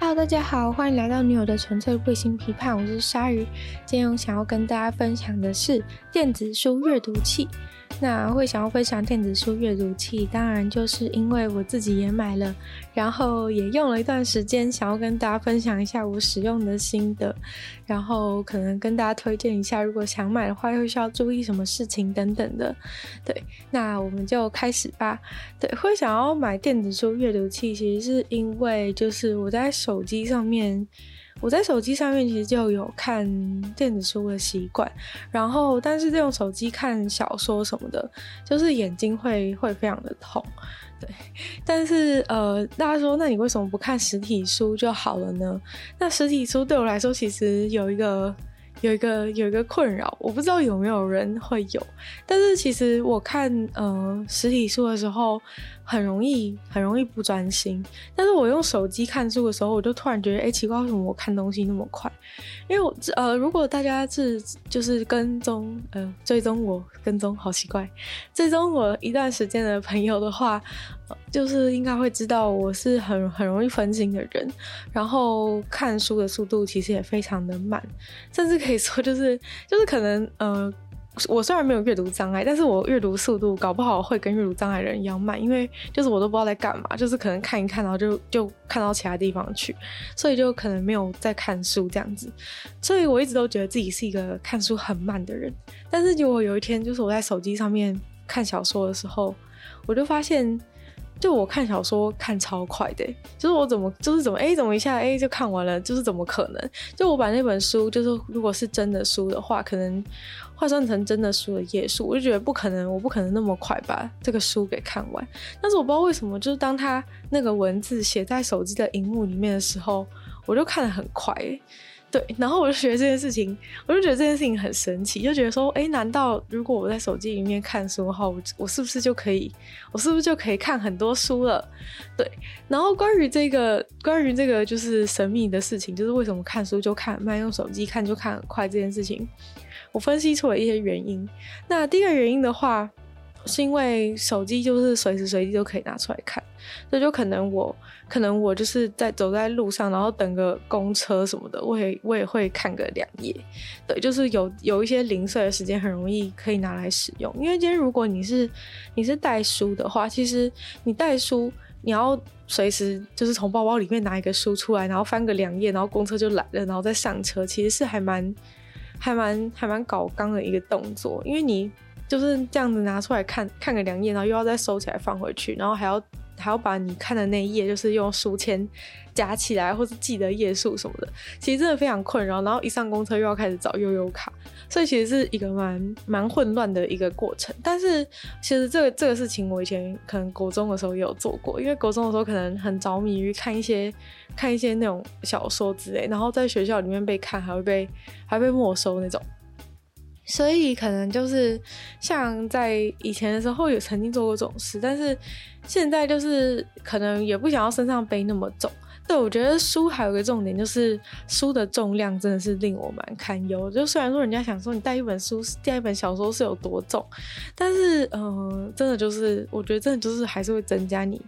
Hello，大家好，欢迎来到女友的纯粹卫星批判，我是鲨鱼。今天我想要跟大家分享的是电子书阅读器。那会想要分享电子书阅读器，当然就是因为我自己也买了，然后也用了一段时间，想要跟大家分享一下我使用的心得，然后可能跟大家推荐一下，如果想买的话，又需要注意什么事情等等的。对，那我们就开始吧。对，会想要买电子书阅读器，其实是因为就是我在手机上面。我在手机上面其实就有看电子书的习惯，然后但是用手机看小说什么的，就是眼睛会会非常的痛，对。但是呃，大家说，那你为什么不看实体书就好了呢？那实体书对我来说其实有一个。有一个有一个困扰，我不知道有没有人会有，但是其实我看呃实体书的时候，很容易很容易不专心。但是我用手机看书的时候，我就突然觉得，哎，奇怪，为什么我看东西那么快？因为我呃，如果大家是就是跟踪呃追踪我跟踪，好奇怪，追踪我一段时间的朋友的话。就是应该会知道我是很很容易分心的人，然后看书的速度其实也非常的慢，甚至可以说就是就是可能呃，我虽然没有阅读障碍，但是我阅读速度搞不好会跟阅读障碍人一样慢，因为就是我都不知道在干嘛，就是可能看一看，然后就就看到其他地方去，所以就可能没有在看书这样子，所以我一直都觉得自己是一个看书很慢的人，但是结果有一天就是我在手机上面看小说的时候，我就发现。就我看小说看超快的，就是我怎么就是怎么哎怎么一下哎就看完了，就是怎么可能？就我把那本书，就是如果是真的书的话，可能换算成真的书的页数，我就觉得不可能，我不可能那么快把这个书给看完。但是我不知道为什么，就是当他那个文字写在手机的荧幕里面的时候，我就看得很快。对，然后我就觉得这件事情，我就觉得这件事情很神奇，就觉得说，诶，难道如果我在手机里面看书的话，我我是不是就可以，我是不是就可以看很多书了？对，然后关于这个，关于这个就是神秘的事情，就是为什么看书就看慢，用手机看就看很快这件事情，我分析出了一些原因。那第一个原因的话，是因为手机就是随时随地都可以拿出来看，所以就可能我可能我就是在走在路上，然后等个公车什么的，我也我也会看个两页。对，就是有有一些零碎的时间，很容易可以拿来使用。因为今天如果你是你是带书的话，其实你带书你要随时就是从包包里面拿一个书出来，然后翻个两页，然后公车就来了，然后再上车，其实是还蛮还蛮还蛮搞刚的一个动作，因为你。就是这样子拿出来看看个两页，然后又要再收起来放回去，然后还要还要把你看的那一页，就是用书签夹起来，或是记得页数什么的，其实真的非常困扰。然后一上公车又要开始找悠悠卡，所以其实是一个蛮蛮混乱的一个过程。但是其实这个这个事情，我以前可能国中的时候也有做过，因为国中的时候可能很着迷于看一些看一些那种小说之类，然后在学校里面被看还会被还会被没收那种。所以可能就是像在以前的时候有曾经做过这种事，但是现在就是可能也不想要身上背那么重。对，我觉得书还有个重点，就是书的重量真的是令我蛮堪忧。就虽然说人家想说你带一本书，带一本小说是有多重，但是嗯、真的就是我觉得真的就是还是会增加你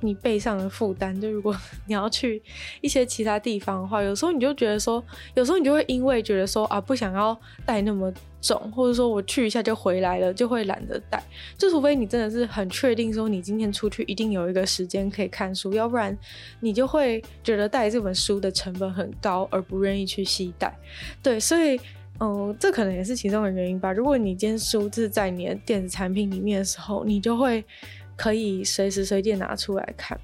你背上的负担。就如果你要去一些其他地方的话，有时候你就觉得说，有时候你就会因为觉得说啊，不想要带那么重，或者说我去一下就回来了，就会懒得带。就除非你真的是很确定说你今天出去一定有一个时间可以看书，要不然你就会觉得带这本书的成本很高，而不愿意去携带。对，所以嗯，这可能也是其中的原因吧。如果你今天书是在你的电子产品里面的时候，你就会可以随时随地拿出来看。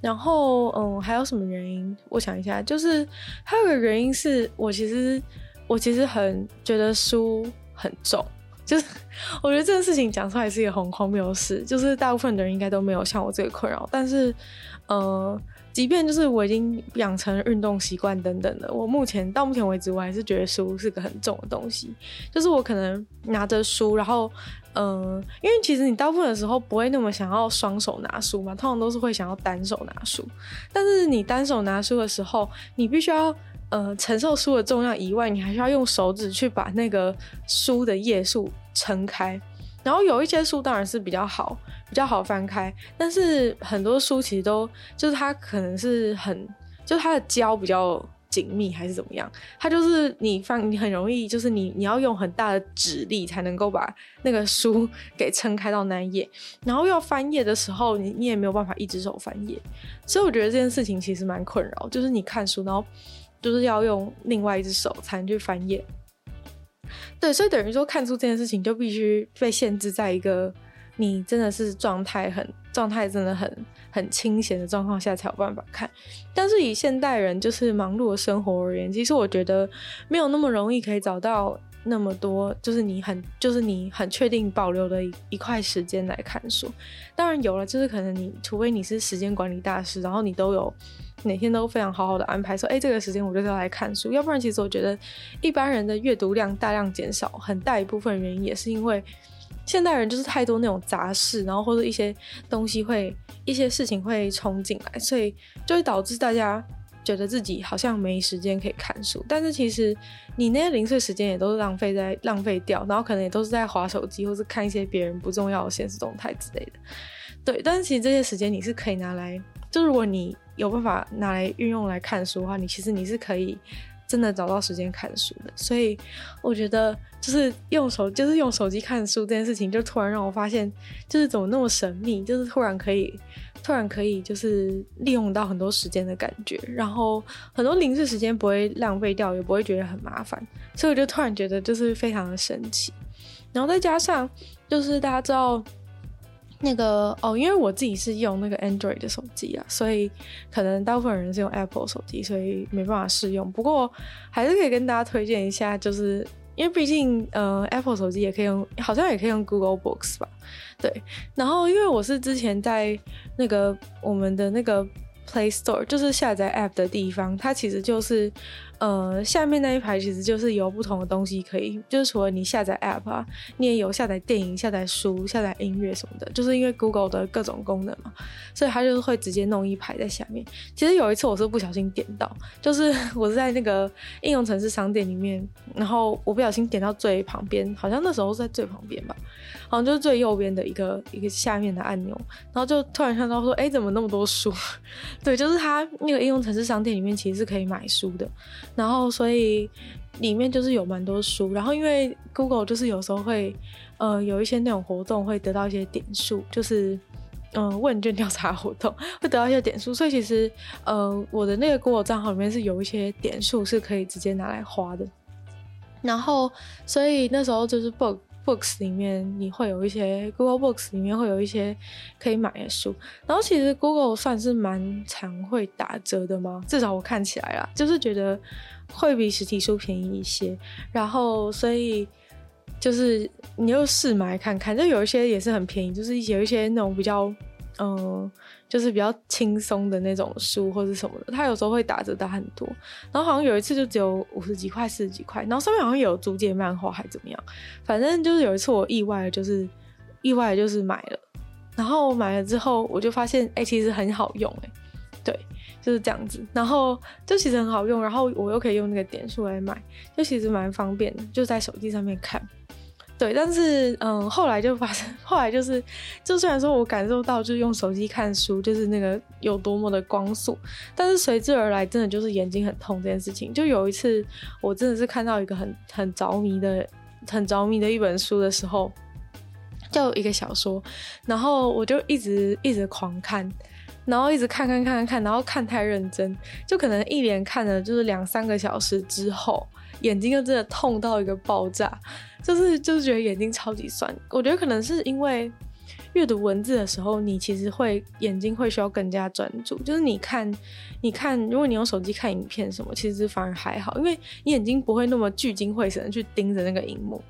然后嗯，还有什么原因？我想一下，就是还有个原因是我其实。我其实很觉得书很重，就是我觉得这个事情讲出来是一个很荒谬的事，就是大部分的人应该都没有像我这个困扰。但是，呃，即便就是我已经养成运动习惯等等的，我目前到目前为止，我还是觉得书是个很重的东西。就是我可能拿着书，然后，嗯、因为其实你大部分的时候不会那么想要双手拿书嘛，通常都是会想要单手拿书。但是你单手拿书的时候，你必须要。呃，承受书的重量以外，你还需要用手指去把那个书的页数撑开。然后有一些书当然是比较好，比较好翻开，但是很多书其实都就是它可能是很就它的胶比较紧密还是怎么样？它就是你翻，你很容易就是你你要用很大的指力才能够把那个书 给撑开到那一页，然后要翻页的时候，你你也没有办法一只手翻页，所以我觉得这件事情其实蛮困扰，就是你看书，然后就是要用另外一只手才能去翻页。对，所以等于说看书这件事情就必须被限制在一个你真的是状态很状态真的很。很清闲的状况下才有办法看，但是以现代人就是忙碌的生活而言，其实我觉得没有那么容易可以找到那么多，就是你很就是你很确定保留的一一块时间来看书。当然有了，就是可能你除非你是时间管理大师，然后你都有每天都非常好好的安排说，哎，这个时间我就是要来看书。要不然，其实我觉得一般人的阅读量大量减少，很大一部分原因也是因为。现代人就是太多那种杂事，然后或者一些东西会一些事情会冲进来，所以就会导致大家觉得自己好像没时间可以看书。但是其实你那些零碎时间也都是浪费在浪费掉，然后可能也都是在划手机或是看一些别人不重要的现实动态之类的。对，但是其实这些时间你是可以拿来，就如果你有办法拿来运用来看书的话，你其实你是可以。真的找到时间看书的，所以我觉得就是用手，就是用手机看书这件事情，就突然让我发现，就是怎么那么神秘，就是突然可以，突然可以，就是利用到很多时间的感觉，然后很多零碎时间不会浪费掉，也不会觉得很麻烦，所以我就突然觉得就是非常的神奇，然后再加上就是大家知道。那个哦，因为我自己是用那个 Android 的手机啊，所以可能大部分人是用 Apple 手机，所以没办法试用。不过还是可以跟大家推荐一下，就是因为毕竟呃 Apple 手机也可以用，好像也可以用 Google Books 吧？对。然后因为我是之前在那个我们的那个 Play Store，就是下载 App 的地方，它其实就是。呃，下面那一排其实就是有不同的东西可以，就是除了你下载 App 啊，你也有下载电影、下载书、下载音乐什么的，就是因为 Google 的各种功能嘛，所以它就是会直接弄一排在下面。其实有一次我是不小心点到，就是我是在那个应用程式商店里面，然后我不小心点到最旁边，好像那时候是在最旁边吧，好像就是最右边的一个一个下面的按钮，然后就突然看到说，哎，怎么那么多书？对，就是它那个应用程式商店里面其实是可以买书的。然后，所以里面就是有蛮多书。然后，因为 Google 就是有时候会，呃，有一些那种活动会得到一些点数，就是嗯、问卷调查活动 会得到一些点数。所以其实，呃，我的那个 Google 账号里面是有一些点数是可以直接拿来花的。然后，所以那时候就是 Book。Books 里面你会有一些 Google Books 里面会有一些可以买的书，然后其实 Google 算是蛮常会打折的嘛，至少我看起来啦，就是觉得会比实体书便宜一些，然后所以就是你又试买看看，就有一些也是很便宜，就是有一些那种比较嗯。就是比较轻松的那种书或者什么的，它有时候会打折打很多，然后好像有一次就只有五十几块、四十几块，然后上面好像有租借漫画还怎么样，反正就是有一次我意外就是意外就是买了，然后买了之后我就发现哎、其实很好用哎、对，就是这样子，然后就其实很好用，然后我又可以用那个点数来买，就其实蛮方便的，就在手机上面看。对，但是嗯，后来就发生，后来就是，就虽然说我感受到就是用手机看书就是那个有多么的光速，但是随之而来真的就是眼睛很痛这件事情。就有一次，我真的是看到一个很很着迷的、很着迷的一本书的时候，就一个小说，然后我就一直一直狂看，然后一直看看看看看，然后看太认真，就可能一连看了就是两三个小时之后。眼睛就真的痛到一个爆炸，就是就是觉得眼睛超级酸。我觉得可能是因为阅读文字的时候，你其实会眼睛会需要更加专注。就是你看，你看，如果你用手机看影片什么，其实反而还好，因为你眼睛不会那么聚精会神去盯着那个荧幕。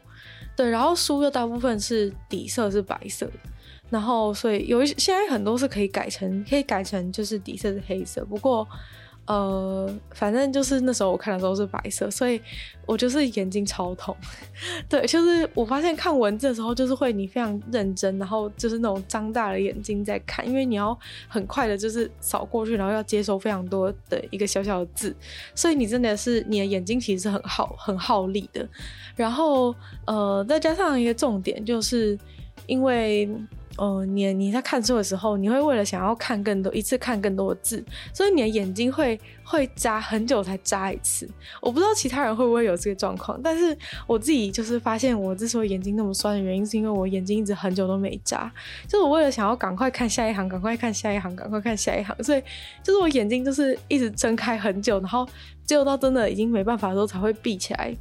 对，然后书又大部分是底色是白色的，然后所以有一些现在很多是可以改成可以改成就是底色是黑色，不过。呃，反正就是那时候我看的时候是白色，所以我就是眼睛超痛。对，就是我发现看文字的时候，就是会你非常认真，然后就是那种张大了眼睛在看，因为你要很快的，就是扫过去，然后要接收非常多的一个小小的字，所以你真的是你的眼睛其实是很耗很耗力的。然后呃，再加上一个重点，就是因为。呃，你你在看书的时候，你会为了想要看更多，一次看更多的字，所以你的眼睛会会眨很久才眨一次。我不知道其他人会不会有这个状况，但是我自己就是发现，我之所以眼睛那么酸的原因，是因为我眼睛一直很久都没眨，就是我为了想要赶快看下一行，赶快看下一行，赶快看下一行，所以就是我眼睛就是一直睁开很久，然后只有到真的已经没办法的时候才会闭起来，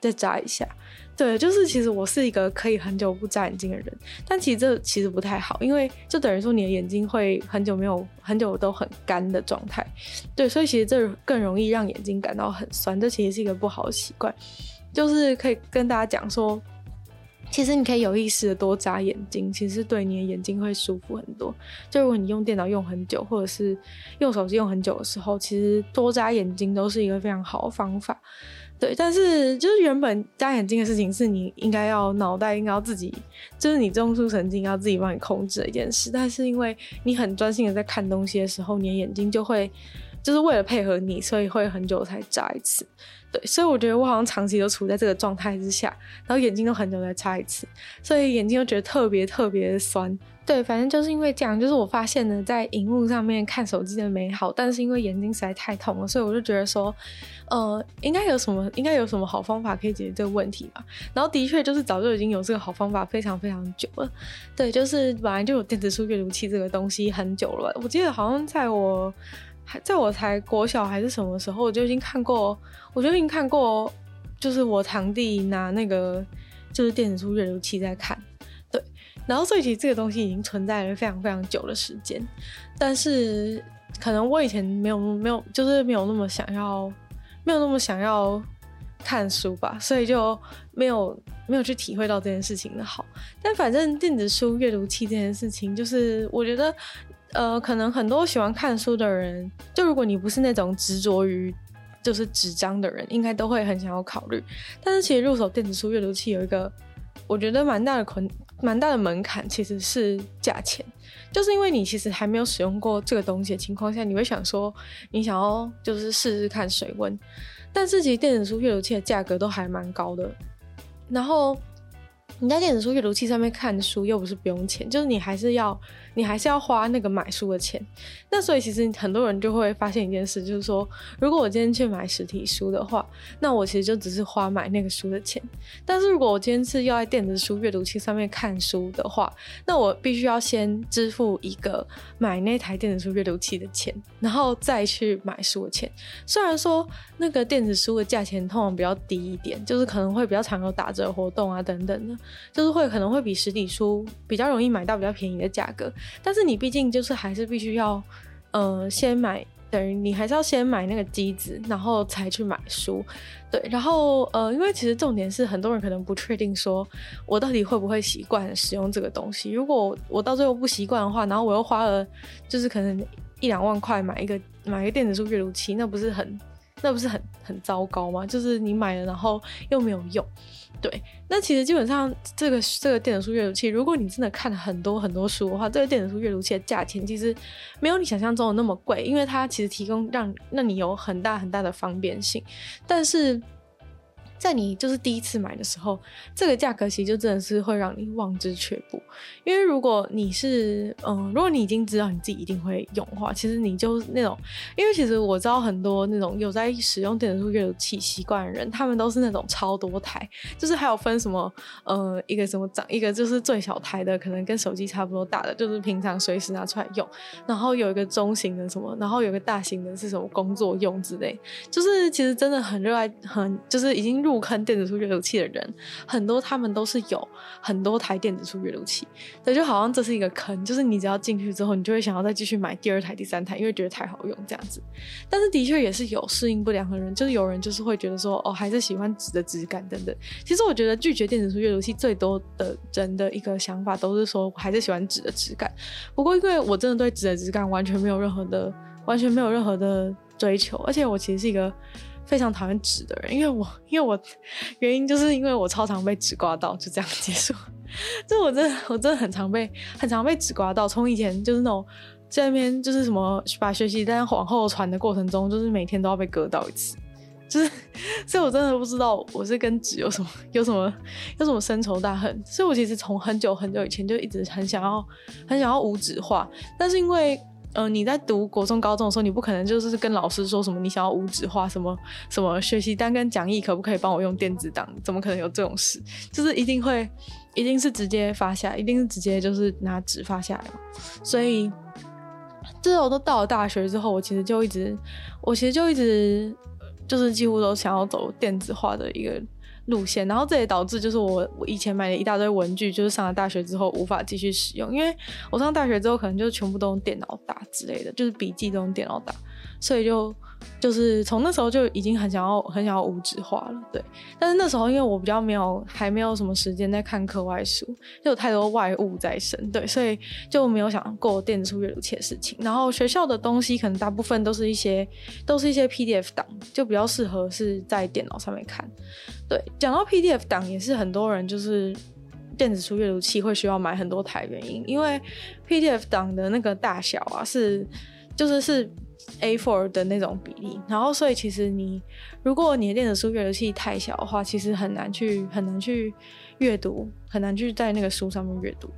再眨一下。对，就是其实我是一个可以很久不眨眼睛的人，但其实这其实不太好，因为就等于说你的眼睛会很久没有很久都很干的状态。对，所以其实这更容易让眼睛感到很酸，这其实是一个不好的习惯。就是可以跟大家讲说，其实你可以有意识的多眨眼睛，其实对你的眼睛会舒服很多。就如果你用电脑用很久，或者是用手机用很久的时候，其实多眨眼睛都是一个非常好的方法。对，但是就是原本戴眼睛的事情是你应该要脑袋应该要自己，就是你中枢神经要自己帮你控制的一件事。但是因为你很专心的在看东西的时候，你的眼睛就会就是为了配合你，所以会很久才眨一次。对，所以我觉得我好像长期都处在这个状态之下，然后眼睛都很久才眨一次，所以眼睛又觉得特别特别酸。对，反正就是因为这样，就是我发现呢，在荧幕上面看手机的美好，但是因为眼睛实在太痛了，所以我就觉得说，呃，应该有什么，应该有什么好方法可以解决这个问题吧。然后的确就是早就已经有这个好方法，非常非常久了。对，就是本来就有电子书阅读器这个东西很久了，我记得好像在我。还在我才国小还是什么时候，我就已经看过，我就已经看过，就是我堂弟拿那个就是电子书阅读器在看，然后所以其实这个东西已经存在了非常非常久的时间，但是可能我以前没有没有就是没有那么想要，没有那么想要看书吧，所以就没有没有去体会到这件事情的好，但反正电子书阅读器这件事情，就是我觉得。呃，可能很多喜欢看书的人，就如果你不是那种执着于就是纸张的人，应该都会很想要考虑。但是其实入手电子书阅读器有一个我觉得蛮大的困，蛮大的门槛，其实是价钱。就是因为你其实还没有使用过这个东西的情况下，你会想说你想要就是试试看水温，但是其实电子书阅读器的价格都还蛮高的，然后。你在电子书阅读器上面看书又不是不用钱，就是你还是要你还是要花那个买书的钱。那所以其实很多人就会发现一件事，就是说，如果我今天去买实体书的话，那我其实就只是花买那个书的钱。但是如果我今天是要在电子书阅读器上面看书的话，那我必须要先支付一个买那台电子书阅读器的钱，然后再去买书的钱。虽然说那个电子书的价钱通常比较低一点，就是可能会比较常有打折活动啊等等的。就是会可能会比实体书比较容易买到比较便宜的价格，但是你毕竟就是还是必须要，呃，先买，等于你还是要先买那个机子，然后才去买书，对，然后呃，因为其实重点是很多人可能不确定说我到底会不会习惯使用这个东西，如果我到最后不习惯的话，然后我又花了就是可能一两万块买一个买一个电子书阅读器，那不是很那不是很很糟糕吗？就是你买了然后又没有用。对，那其实基本上这个这个电子书阅读器，如果你真的看了很多很多书的话，这个电子书阅读器的价钱其实没有你想象中的那么贵，因为它其实提供让让你有很大很大的方便性，但是。在你就是第一次买的时候，这个价格其实就真的是会让你望之却步。因为如果你是嗯，如果你已经知道你自己一定会用的话，其实你就那种，因为其实我知道很多那种有在使用电子书阅读器习惯的人，他们都是那种超多台，就是还有分什么呃一个什么长一个就是最小台的，可能跟手机差不多大的，就是平常随时拿出来用，然后有一个中型的什么，然后有一个大型的是什么工作用之类，就是其实真的很热爱，很就是已经入。入坑电子书阅读器的人很多，他们都是有很多台电子书阅读器，对，就好像这是一个坑，就是你只要进去之后，你就会想要再继续买第二台、第三台，因为觉得太好用这样子。但是的确也是有适应不良的人，就是有人就是会觉得说，哦，还是喜欢纸的质感等等。其实我觉得拒绝电子书阅读器最多的人的一个想法都是说，我还是喜欢纸的质感。不过因为我真的对纸的质感完全没有任何的、完全没有任何的追求，而且我其实是一个。非常讨厌纸的人，因为我因为我原因就是因为我超常被纸刮到，就这样结束。就我真的我真的很常被很常被纸刮到，从以前就是那种在那边就是什么把学习单往后传的过程中，就是每天都要被割到一次。就是，所以我真的不知道我是跟纸有什么有什么有什么深仇大恨。所以我其实从很久很久以前就一直很想要很想要无纸化，但是因为。嗯、呃，你在读国中、高中的时候，你不可能就是跟老师说什么你想要无纸化，什么什么学习单跟讲义可不可以帮我用电子档？怎么可能有这种事？就是一定会，一定是直接发下，一定是直接就是拿纸发下来嘛。所以，这我都到了大学之后，我其实就一直，我其实就一直就是几乎都想要走电子化的一个。路线，然后这也导致就是我我以前买了一大堆文具，就是上了大学之后无法继续使用，因为我上大学之后可能就全部都用电脑打之类的，就是笔记都用电脑打，所以就。就是从那时候就已经很想要很想要无纸化了，对。但是那时候因为我比较没有还没有什么时间在看课外书，就有太多外务在身，对，所以就没有想过电子书阅读器的事情。然后学校的东西可能大部分都是一些都是一些 PDF 档，就比较适合是在电脑上面看。对，讲到 PDF 档也是很多人就是电子书阅读器会需要买很多台原因，因为 PDF 档的那个大小啊是就是是。A4 的那种比例，然后所以其实你，如果你的电子书阅读器太小的话，其实很难去很难去阅读，很难去在那个书上面阅读。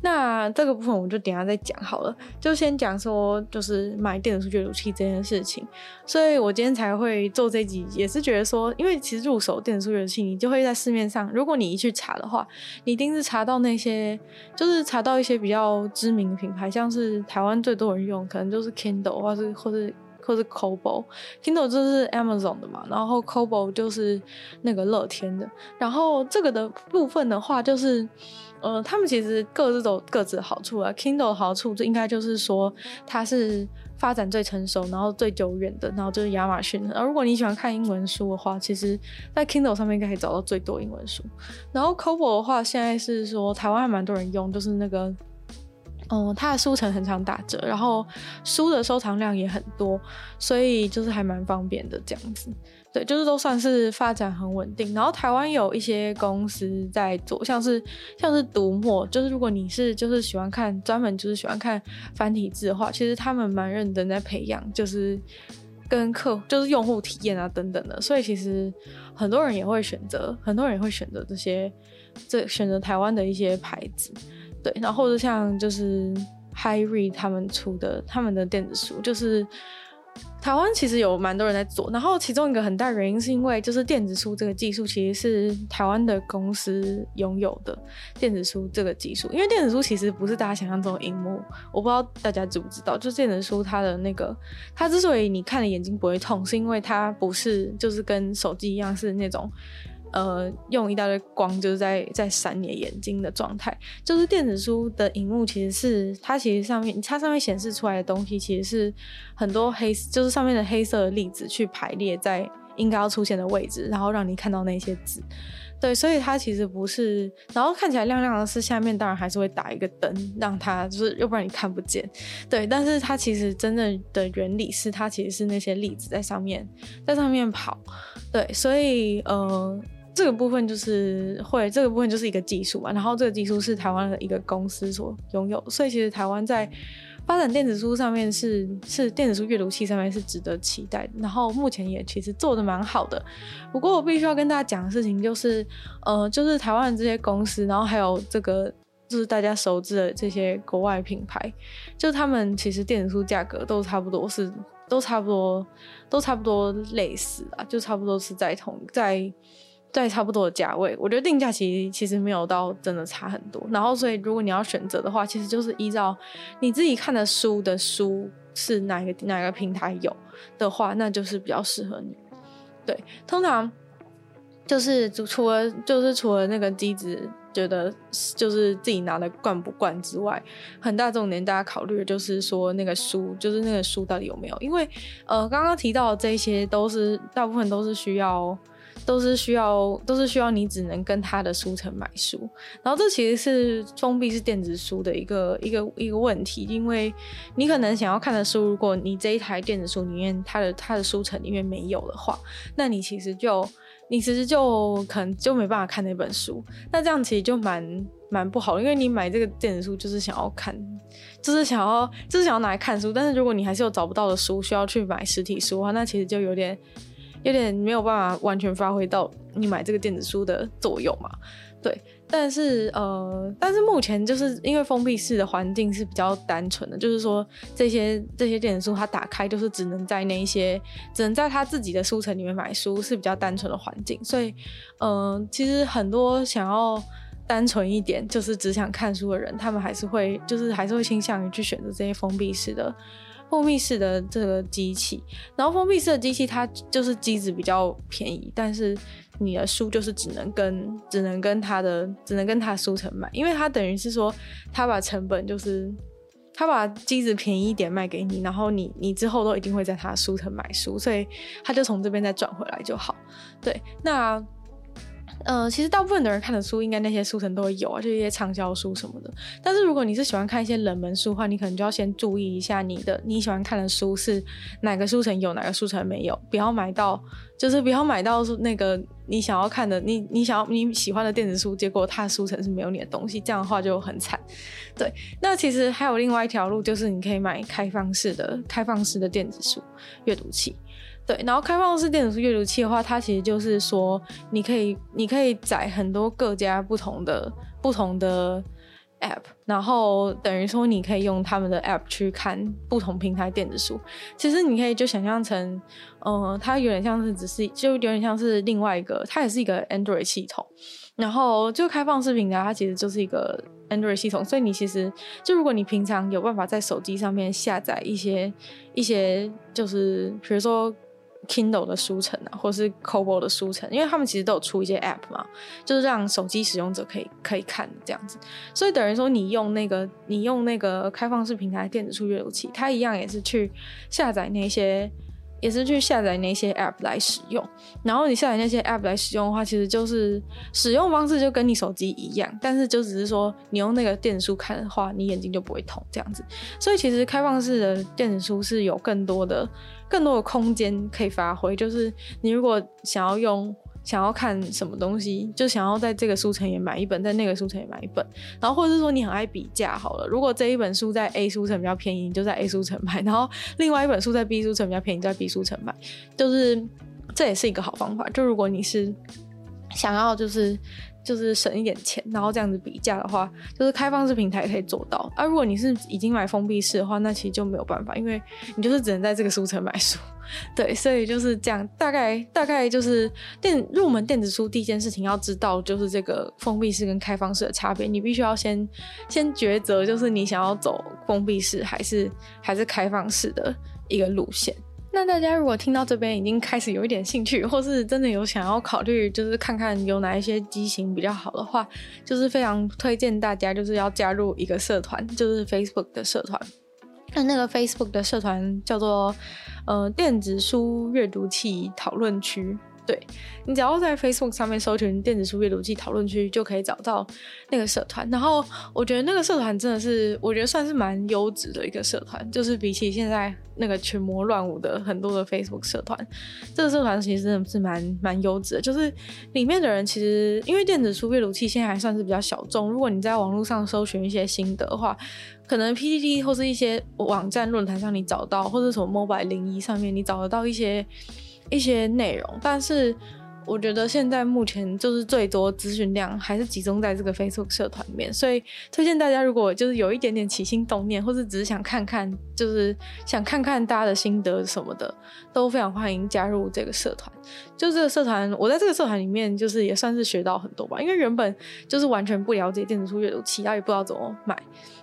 那这个部分我们就等下再讲好了，就先讲说就是买电子书阅读器这件事情。所以我今天才会做这集，也是觉得说，因为其实入手电子书阅读器，你就会在市面上，如果你一去查的话，你一定是查到那些，就是查到一些比较知名的品牌，像是台湾最多人用，可能就是 Kindle 或是或是或是 Kobo。Kindle 就是 Amazon 的嘛，然后 Kobo 就是那个乐天的。然后这个的部分的话，就是。呃，他们其实各自都各自的好处啊。Kindle 的好处就应该就是说它是发展最成熟，然后最久远的，然后就是亚马逊。然后如果你喜欢看英文书的话，其实在 Kindle 上面应该可以找到最多英文书。然后 Kobo 的话，现在是说台湾还蛮多人用，就是那个，嗯、它的书城很常打折，然后书的收藏量也很多，所以就是还蛮方便的这样子。对，就是都算是发展很稳定。然后台湾有一些公司在做，像是像是读墨，就是如果你是就是喜欢看专门就是喜欢看繁体字的话，其实他们蛮认真在培养，就是跟客就是用户体验啊等等的。所以其实很多人也会选择，很多人也会选择这些这选择台湾的一些牌子。对，然后或者像就是 Hi Ree 他们出的他们的电子书，就是。台湾其实有蛮多人在做，然后其中一个很大原因是因为就是电子书这个技术其实是台湾的公司拥有的电子书这个技术，因为电子书其实不是大家想象中的荧幕，我不知道大家知不知道，就电子书它的那个它之所以你看了眼睛不会痛，是因为它不是就是跟手机一样是那种。呃，用一大堆光就是在在闪你的眼睛的状态，就是电子书的荧幕其实是它其实上面它上面显示出来的东西其实是很多黑，就是上面的黑色的粒子去排列在应该要出现的位置，然后让你看到那些字。对，所以它其实不是，然后看起来亮亮的，是下面当然还是会打一个灯，让它就是，要不然你看不见。对，但是它其实真正的原理是，它其实是那些粒子在上面在上面跑。对，所以呃。这个部分就是会，这个部分就是一个技术嘛，然后这个技术是台湾的一个公司所拥有，所以其实台湾在发展电子书上面是是电子书阅读器上面是值得期待，然后目前也其实做的蛮好的。不过我必须要跟大家讲的事情就是，呃，就是台湾的这些公司，然后还有这个就是大家熟知的这些国外品牌，就他们其实电子书价格都差不多是都差不多都差不多类似啊，就差不多是在同在。在差不多的价位，我觉得定价其实其实没有到真的差很多。然后，所以如果你要选择的话，其实就是依照你自己看的书的书是哪个哪个平台有的话，那就是比较适合你。对，通常就是除了就是除了那个机子觉得就是自己拿的惯不惯之外，很大重点大家考虑的就是说那个书就是那个书到底有没有？因为呃刚刚提到的这些都是大部分都是需要。都是需要，都是需要你只能跟他的书城买书，然后这其实是封闭式电子书的一个一个一个问题，因为你可能想要看的书，如果你这一台电子书里面它的它的书城里面没有的话，那你其实就你其实就可能就没办法看那本书，那这样其实就蛮蛮不好，因为你买这个电子书就是想要看，就是想要就是想要拿来看书，但是如果你还是有找不到的书需要去买实体书的话，那其实就有点。有点没有办法完全发挥到你买这个电子书的作用嘛。对，但是呃，但是目前就是因为封闭式的环境是比较单纯的，就是说这些这些电子书它打开就是只能在那一些只能在他自己的书城里面买书，是比较单纯的环境，所以嗯、其实很多想要单纯一点，就是只想看书的人，他们还是会就是还是会倾向于去选择这些封闭式的。封闭式的这个机器，然后封闭式的机器它就是机子比较便宜，但是你的书就是只能跟只能跟他的只能跟他书城买，因为它等于是说他把成本就是他把机子便宜一点卖给你，然后你你之后都一定会在他书城买书，所以他就从这边再转回来就好。对，那。呃，其实大部分的人看的书，应该那些书城都会有啊，就一些畅销书什么的。但是如果你是喜欢看一些冷门书的话，你可能就要先注意一下你的你喜欢看的书是哪个书城有，哪个书城没有，不要买到，就是不要买到那个你想要看的，你你想要你喜欢的电子书，结果它的书城是没有你的东西，这样的话就很惨。对，那其实还有另外一条路，就是你可以买开放式的开放式的电子书阅读器。对，然后开放式电子书阅读器的话，它其实就是说，你可以，你可以载很多各家不同的不同的 app，然后等于说你可以用他们的 app 去看不同平台电子书。其实你可以就想象成，呃，它有点像是只是，就有点像是另外一个，它也是一个 Android 系统。然后就开放式平台，它其实就是一个 Android 系统，所以你其实就如果你平常有办法在手机上面下载一些一些，就是比如说。Kindle 的书城啊，或是 c o b o 的书城，因为他们其实都有出一些 App 嘛，就是让手机使用者可以可以看这样子。所以等于说，你用那个你用那个开放式平台电子书阅读器，它一样也是去下载那些。也是去下载那些 app 来使用，然后你下载那些 app 来使用的话，其实就是使用方式就跟你手机一样，但是就只是说你用那个电子书看的话，你眼睛就不会痛这样子。所以其实开放式的电子书是有更多的、更多的空间可以发挥，就是你如果想要用。想要看什么东西，就想要在这个书城也买一本，在那个书城也买一本，然后或者是说你很爱比价好了，如果这一本书在 A 书城比较便宜，你就在 A 书城买，然后另外一本书在 B 书城比较便宜，在 B 书城买，就是这也是一个好方法。就如果你是想要就是。就是省一点钱，然后这样子比价的话，就是开放式平台可以做到。啊、如果你是已经买封闭式的话，那其实就没有办法，因为你就是只能在这个书城买书。对，所以就是这样。大概大概就是电入门电子书第一件事情要知道，就是这个封闭式跟开放式的差别。你必须要先先抉择，就是你想要走封闭式还是还是开放式的一个路线。那大家如果听到这边已经开始有一点兴趣，或是真的有想要考虑，就是看看有哪一些机型比较好的话，就是非常推荐大家就是要加入一个社团，就是 Facebook 的社团。那那个 Facebook 的社团叫做呃电子书阅读器讨论区。对，你只要在 Facebook 上面搜寻电子书阅读器讨论区，就可以找到那个社团。然后我觉得那个社团真的是，我觉得算是蛮优质的一个社团，就是比起现在那个群魔乱舞的很多的 Facebook 社团，这个社团其实真的是蛮蛮优质的。就是里面的人其实，因为电子书阅读器现在还算是比较小众，如果你在网络上搜寻一些心得的话，可能 PPT 或是一些网站论坛上你找到，或者什么 Mobile 01上面你找得到一些。一些内容，但是我觉得现在目前就是最多资讯量还是集中在这个 Facebook 社团里面，所以推荐大家如果就是有一点点起心动念，或是只是想看看，就是想看看大家的心得什么的，都非常欢迎加入这个社团。就这个社团，我在这个社团里面就是也算是学到很多吧，因为原本就是完全不了解电子书阅读器，然后也不知道怎么买，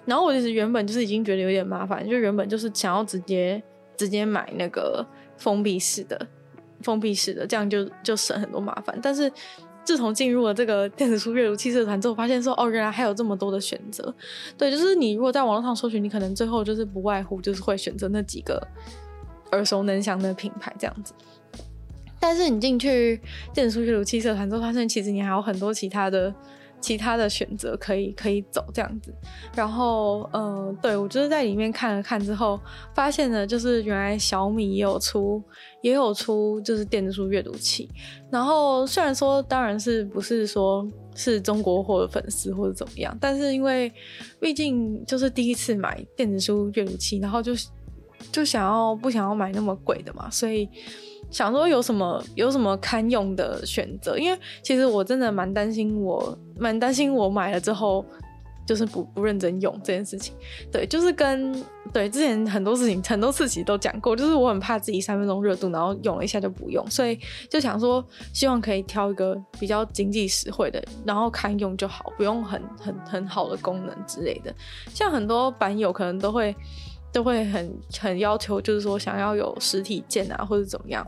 然后我其实原本就是已经觉得有点麻烦，就原本就是想要直接直接买那个封闭式的。封闭式的，这样就就省很多麻烦。但是自从进入了这个电子书阅读器社团之后，发现说哦，原来还有这么多的选择。对，就是你如果在网络上搜寻，你可能最后就是不外乎就是会选择那几个耳熟能详的品牌这样子。但是你进去电子书阅读器社团之后，发现其实你还有很多其他的。其他的选择可以可以走这样子，然后、呃，对，我就是在里面看了看之后，发现了就是原来小米也有出也有出就是电子书阅读器，然后虽然说当然是不是说是中国货的粉丝或者怎么样，但是因为毕竟就是第一次买电子书阅读器，然后就就想要不想要买那么贵的嘛，所以想说有什么有什么堪用的选择，因为其实我真的蛮担心，我蛮担心我买了之后。就是不不认真用这件事情，对，就是跟对之前很多事情很多次其实都讲过，就是我很怕自己三分钟热度，然后用了一下就不用，所以就想说希望可以挑一个比较经济实惠的，然后堪用就好，不用很很很好的功能之类的。像很多版友可能都会都会很很要求，就是说想要有实体键啊，或者怎么样。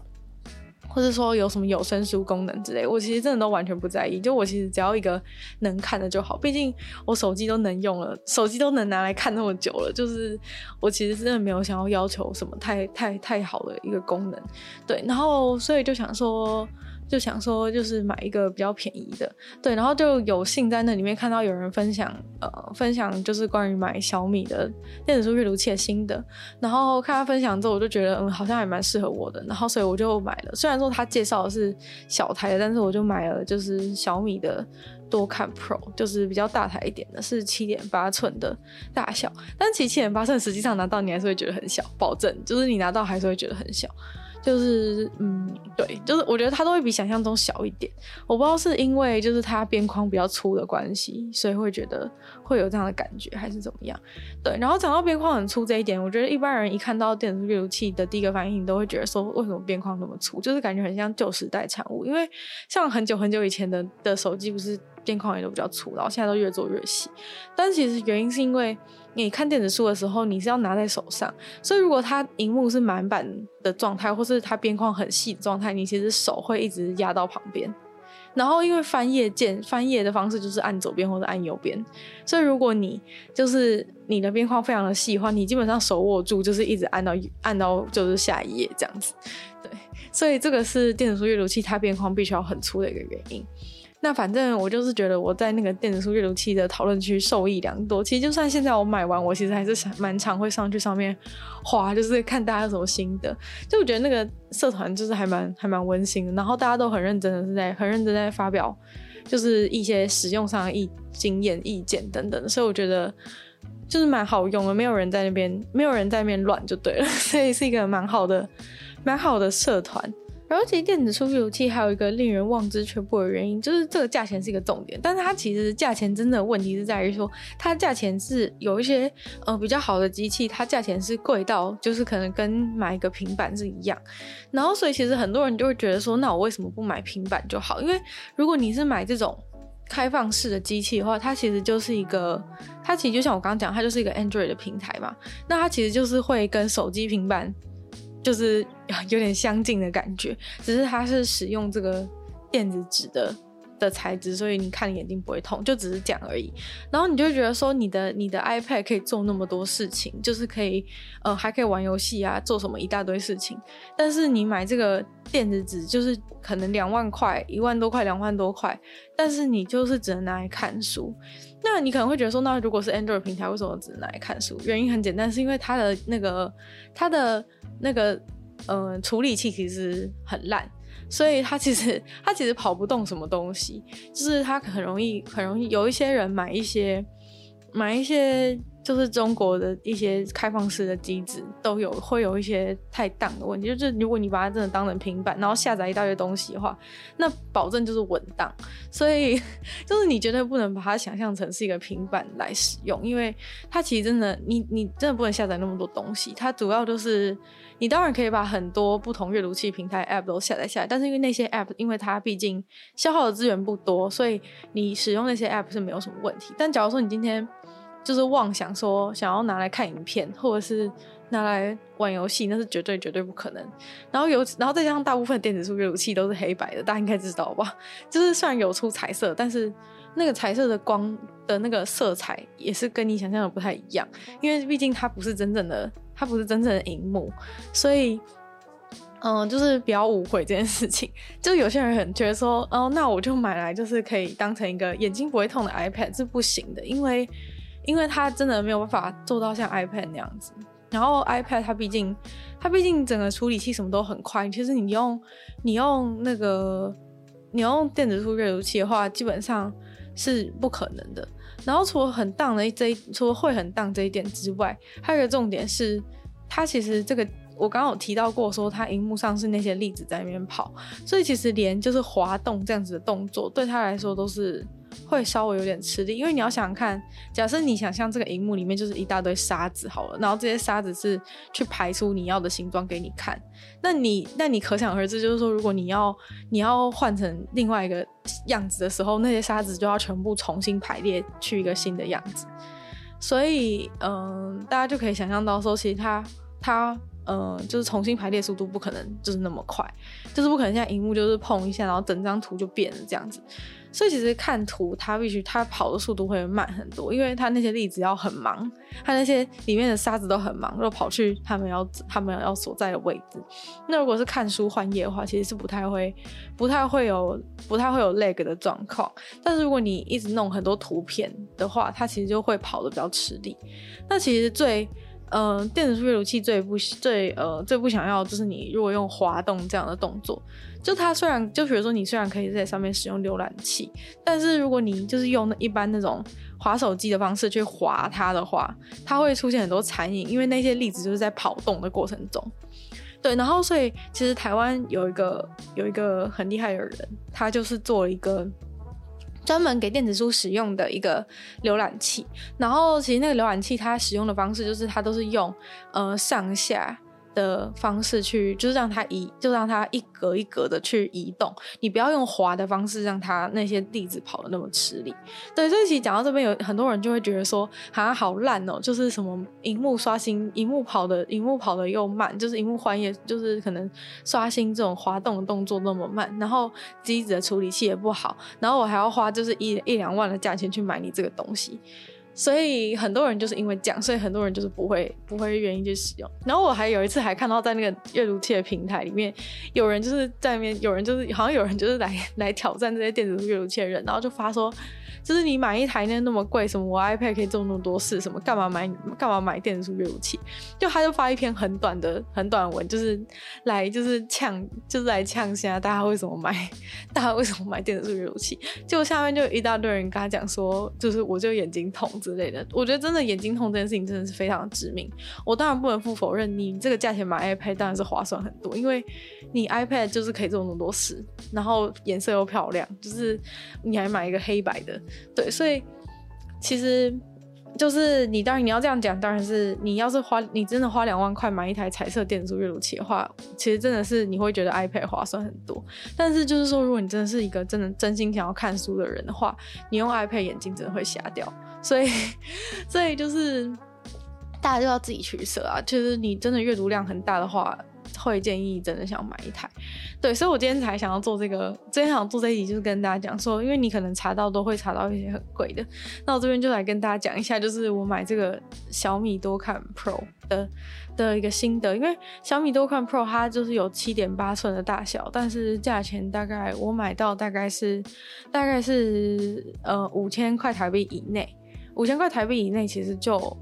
或是说有什么有声书功能之类，我其实真的都完全不在意。就我其实只要一个能看的就好，毕竟我手机都能用了，手机都能拿来看那么久了，就是我其实真的没有想要要求什么太太太好的一个功能。对，然后所以就想说。就想说，就是买一个比较便宜的，对，然后就有幸在那里面看到有人分享，呃，分享就是关于买小米的电子书阅读器的心得，然后看他分享之后，我就觉得，嗯，好像还蛮适合我的，然后所以我就买了。虽然说他介绍的是小台的，但是我就买了，就是小米的多看 Pro，就是比较大台一点的，是七点八寸的大小，但其实七点八寸实际上拿到你还是会觉得很小，保证就是你拿到还是会觉得很小。就是嗯，对，就是我觉得它都会比想象中小一点。我不知道是因为就是它边框比较粗的关系，所以会觉得会有这样的感觉，还是怎么样？对，然后讲到边框很粗这一点，我觉得一般人一看到电子阅读器的第一个反应，都会觉得说，为什么边框那么粗？就是感觉很像旧时代产物。因为像很久很久以前的的手机，不是边框也都比较粗，然后现在都越做越细。但其实原因是因为。你看电子书的时候，你是要拿在手上，所以如果它荧幕是满版的状态，或是它边框很细的状态，你其实手会一直压到旁边。然后因为翻页键，翻页的方式就是按左边或者按右边，所以如果你就是你的边框非常的细的话，你基本上手握住就是一直按到按到就是下一页这样子。对，所以这个是电子书阅读器它边框必须要很粗的一个原因。那反正我就是觉得我在那个电子书阅读器的讨论区受益良多。其实就算现在我买完，我其实还是蛮常会上去上面滑，就是看大家有什么心得。就我觉得那个社团就是还蛮还蛮温馨的，然后大家都很认真的是在很认真在发表，就是一些使用上的意经验、意见等等。所以我觉得就是蛮好用的，没有人在那边没有人在那边乱就对了，所以是一个蛮好的蛮好的社团。然后其实电子书阅读器还有一个令人望之却步的原因，就是这个价钱是一个重点。但是它其实价钱真的问题是在于说，它价钱是有一些呃比较好的机器，它价钱是贵到就是可能跟买一个平板是一样。然后所以其实很多人就会觉得说，那我为什么不买平板就好？因为如果你是买这种开放式的机器的话，它其实就是一个，它其实就像我刚刚讲，它就是一个 Android 的平台嘛。那它其实就是会跟手机平板。就是有点相近的感觉，只是它是使用这个电子纸的的材质，所以你看眼睛不会痛，就只是讲而已。然后你就觉得说，你的你的 iPad 可以做那么多事情，就是可以呃还可以玩游戏啊，做什么一大堆事情。但是你买这个电子纸，就是可能两万块、一万多块、两万多块，但是你就是只能拿来看书。那你可能会觉得说，那如果是 Android 平台，为什么只能拿来看书？原因很简单，是因为它的那个它的。那个，嗯，处理器其实很烂，所以它其实它其实跑不动什么东西，就是它很容易很容易有一些人买一些买一些。就是中国的一些开放式的机子都有会有一些太档的问题，就是如果你把它真的当成平板，然后下载一大堆东西的话，那保证就是稳当。所以就是你绝对不能把它想象成是一个平板来使用，因为它其实真的你你真的不能下载那么多东西。它主要就是你当然可以把很多不同阅读器平台 App 都下载下来，但是因为那些 App 因为它毕竟消耗的资源不多，所以你使用那些 App 是没有什么问题。但假如说你今天就是妄想说想要拿来看影片，或者是拿来玩游戏，那是绝对绝对不可能。然后有，然后再加上大部分电子书阅读器都是黑白的，大家应该知道吧？就是虽然有出彩色，但是那个彩色的光的那个色彩也是跟你想象的不太一样，因为毕竟它不是真正的，它不是真正的荧幕，所以，嗯，就是比较误会这件事情。就有些人很觉得说，哦，那我就买来就是可以当成一个眼睛不会痛的 iPad 是不行的，因为。因为它真的没有办法做到像 iPad 那样子，然后 iPad 它毕竟，它毕竟整个处理器什么都很快。其实你用你用那个你用电子书阅读器的话，基本上是不可能的。然后除了很当的这一，除了会很当这一点之外，还有一个重点是，它其实这个我刚刚有提到过，说它荧幕上是那些粒子在那边跑，所以其实连就是滑动这样子的动作，对他来说都是会稍微有点吃力。因为你要想看，假设你想象这个荧幕里面就是一大堆沙子好了，然后这些沙子是去排出你要的形状给你看，那你那你可想而知，就是说如果你要你要换成另外一个样子的时候，那些沙子就要全部重新排列去一个新的样子。所以，嗯、大家就可以想象到说，其实它它，呃，就是重新排列速度不可能就是那么快，就是不可能像荧幕就是碰一下，然后整张图就变了这样子。所以其实看图，它必须它跑的速度会慢很多，因为它那些粒子要很忙，它那些里面的沙子都很忙，又跑去他们要他们要所在的位置。那如果是看书换页的话，其实是不太会不太会有不太会有 lag 的状况。但是如果你一直弄很多图片的话，它其实就会跑得比较吃力。那其实最呃电子书阅读器最不最呃最不想要就是你如果用滑动这样的动作。就它虽然，就比如说你虽然可以在上面使用浏览器，但是如果你就是用一般那种滑手机的方式去滑它的话，它会出现很多残影，因为那些粒子就是在跑动的过程中。对，然后所以其实台湾有一个有一个很厉害的人，他就是做了一个专门给电子书使用的一个浏览器。然后其实那个浏览器它使用的方式就是它都是用呃上下。的方式去，就是让它移，就让它一格一格的去移动。你不要用滑的方式，让它那些粒子跑得那么吃力。对，所以其实讲到这边，有很多人就会觉得说，好像好烂哦，就是什么荧幕刷新，荧幕跑的，荧幕跑的又慢，就是荧幕换页，就是可能刷新这种滑动的动作那么慢，然后机子的处理器也不好，然后我还要花就是一一两万的价钱去买你这个东西。所以很多人就是因为这样，所以很多人就是不会不会愿意去使用。然后我还有一次还看到在那个阅读器的平台里面，有人就是在那边，有人就是好像有人就是来 来挑战这些电子书阅读器的人，然后就发说。就是你买一台那那么贵，什么我 iPad 可以做那么多事，什么干嘛买干嘛买电子书阅读器？就他就发一篇很短的很短文，就是来就是呛，就是来呛现在大家为什么买，大家为什么买电子书阅读器？结果下面就一大堆人跟他讲说，就是我就眼睛痛之类的。我觉得真的眼睛痛这件事情真的是非常致命。我当然不能不否认，你这个价钱买 iPad 当然是划算很多，因为你 iPad 就是可以做那么多事，然后颜色又漂亮，就是你还买一个黑白的。对，所以其实就是你当然你要这样讲，当然是你要是花你真的花两万块买一台彩色电子阅读器的话，其实真的是你会觉得 iPad 划算很多。但是就是说，如果你真的是一个真的真心想要看书的人的话，你用 iPad 眼睛真的会瞎掉。所以，所以就是大家就要自己取舍啊。其实你真的阅读量很大的话。会建议真的想买一台，对，所以我今天才想要做这个，今天想做这一集，就是跟大家讲说，因为你可能查到都会查到一些很贵的，那我这边就来跟大家讲一下，就是我买这个小米多看 Pro 的的一个心得，因为小米多看 Pro 它就是有七点八寸的大小，但是价钱大概我买到大概是大概是呃五千块台币以内，五千块台币以内其实就。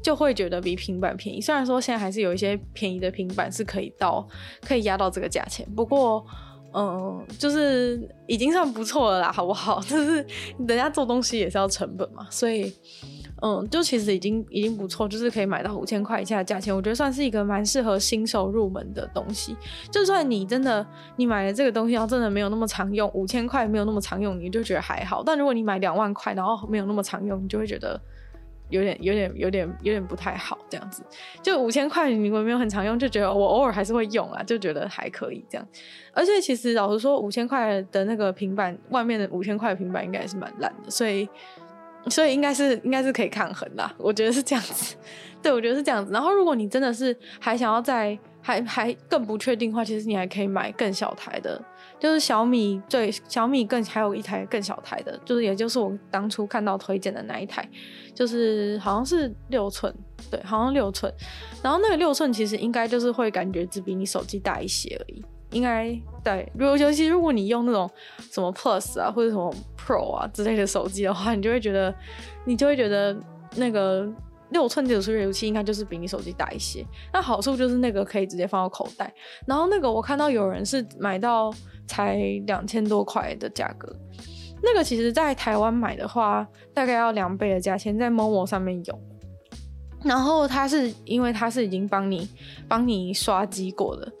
就会觉得比平板便宜，虽然说现在还是有一些便宜的平板是可以到可以压到这个价钱，不过，嗯、就是已经算不错了啦，好不好？就是人家做东西也是要成本嘛，所以，嗯，就其实已经已经不错，就是可以买到五千块以下的价钱，我觉得算是一个蛮适合新手入门的东西。就算你真的你买了这个东西，然后真的没有那么常用，五千块没有那么常用，你就觉得还好。但如果你买两万块，然后没有那么常用，你就会觉得。有点、有点、有点、有点不太好，这样子。就五千块，你如果没有很常用，就觉得我偶尔还是会用啊，就觉得还可以这样。而且其实老实说，五千块的那个平板，外面的五千块的平板应该也是蛮烂的，所以，所以应该是应该是可以抗衡的，我觉得是这样子。对，我觉得是这样子。然后如果你真的是还想要再还还更不确定的话，其实你还可以买更小台的。就是小米最小米更还有一台更小台的，就是也就是我当初看到推荐的那一台，就是好像是六寸，对，好像六寸。然后那个六寸其实应该就是会感觉只比你手机大一些而已，应该对。如果尤其如果你用那种什么 Plus 啊或者什么 Pro 啊之类的手机的话，你就会觉得你就会觉得那个六寸的阅读器应该就是比你手机大一些。那好处就是那个可以直接放到口袋。然后那个我看到有人是买到。才两千多块的价格，那个其实在台湾买的话，大概要两倍的价钱，在 Momo 上面有。然后它是因为它是已经帮你帮你刷机过的，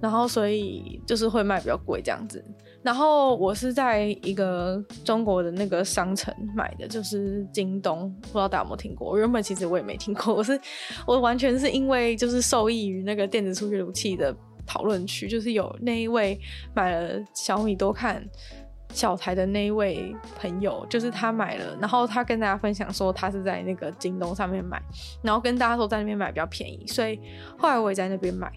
然后所以就是会卖比较贵这样子。然后我是在一个中国的那个商城买的，就是京东，不知道大家有没有听过？我原本其实我也没听过，我是我完全是因为就是受益于那个电子数据读器的讨论区，就是有那一位买了小米多看小台的那一位朋友，就是他买了，然后他跟大家分享说他是在那个京东上面买，然后跟大家说在那边买比较便宜，所以后来我也在那边买，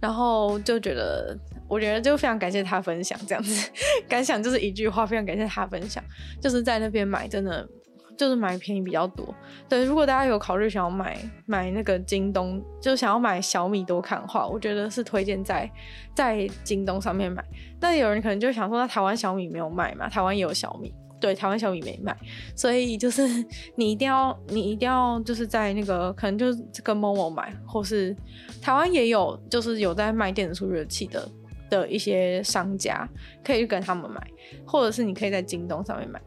然后就觉得。我觉得就非常感谢他分享这样子，感想就是一句话，非常感谢他分享，就是在那边买真的就是买便宜比较多。对，如果大家有考虑想要买买那个京东，就想要买小米多看的话，我觉得是推荐在在京东上面买。那有人可能就想说，那台湾小米没有卖嘛？台湾也有小米。对，台湾小米没卖，所以就是 你一定要，你一定要就是在那个可能就是跟 Momo 买，或是台湾也有，就是有在卖电子书阅读器的。的一些商家可以去跟他们买，或者是你可以在京东上面买。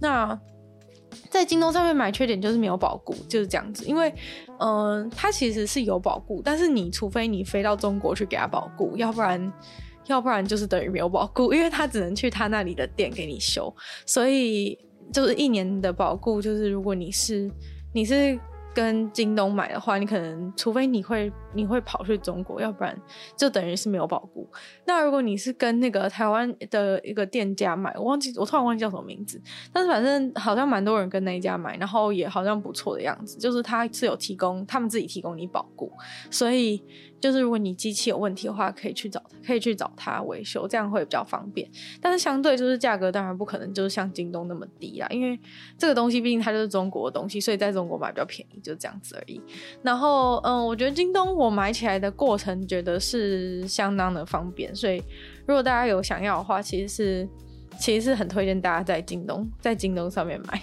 那在京东上面买，缺点就是没有保固，就是这样子。因为，嗯、它其实是有保固，但是你除非你飞到中国去给他保固，要不然，要不然就是等于没有保固，因为他只能去他那里的店给你修。所以就是一年的保固，就是如果你是你是。跟京东买的话，你可能除非你会你会跑去中国，要不然就等于是没有保固。那如果你是跟那个台湾的一个店家买，我忘记我突然忘记叫什么名字，但是反正好像蛮多人跟那一家买，然后也好像不错的样子，就是他是有提供他们自己提供你保固，所以。就是如果你机器有问题的话，可以去找，可以去找他维修，这样会比较方便。但是相对就是价格当然不可能就是像京东那么低啦，因为这个东西毕竟它就是中国的东西，所以在中国买比较便宜，就这样子而已。然后嗯，我觉得京东我买起来的过程觉得是相当的方便，所以如果大家有想要的话，其实是。其实是很推荐大家在京东，在京东上面买。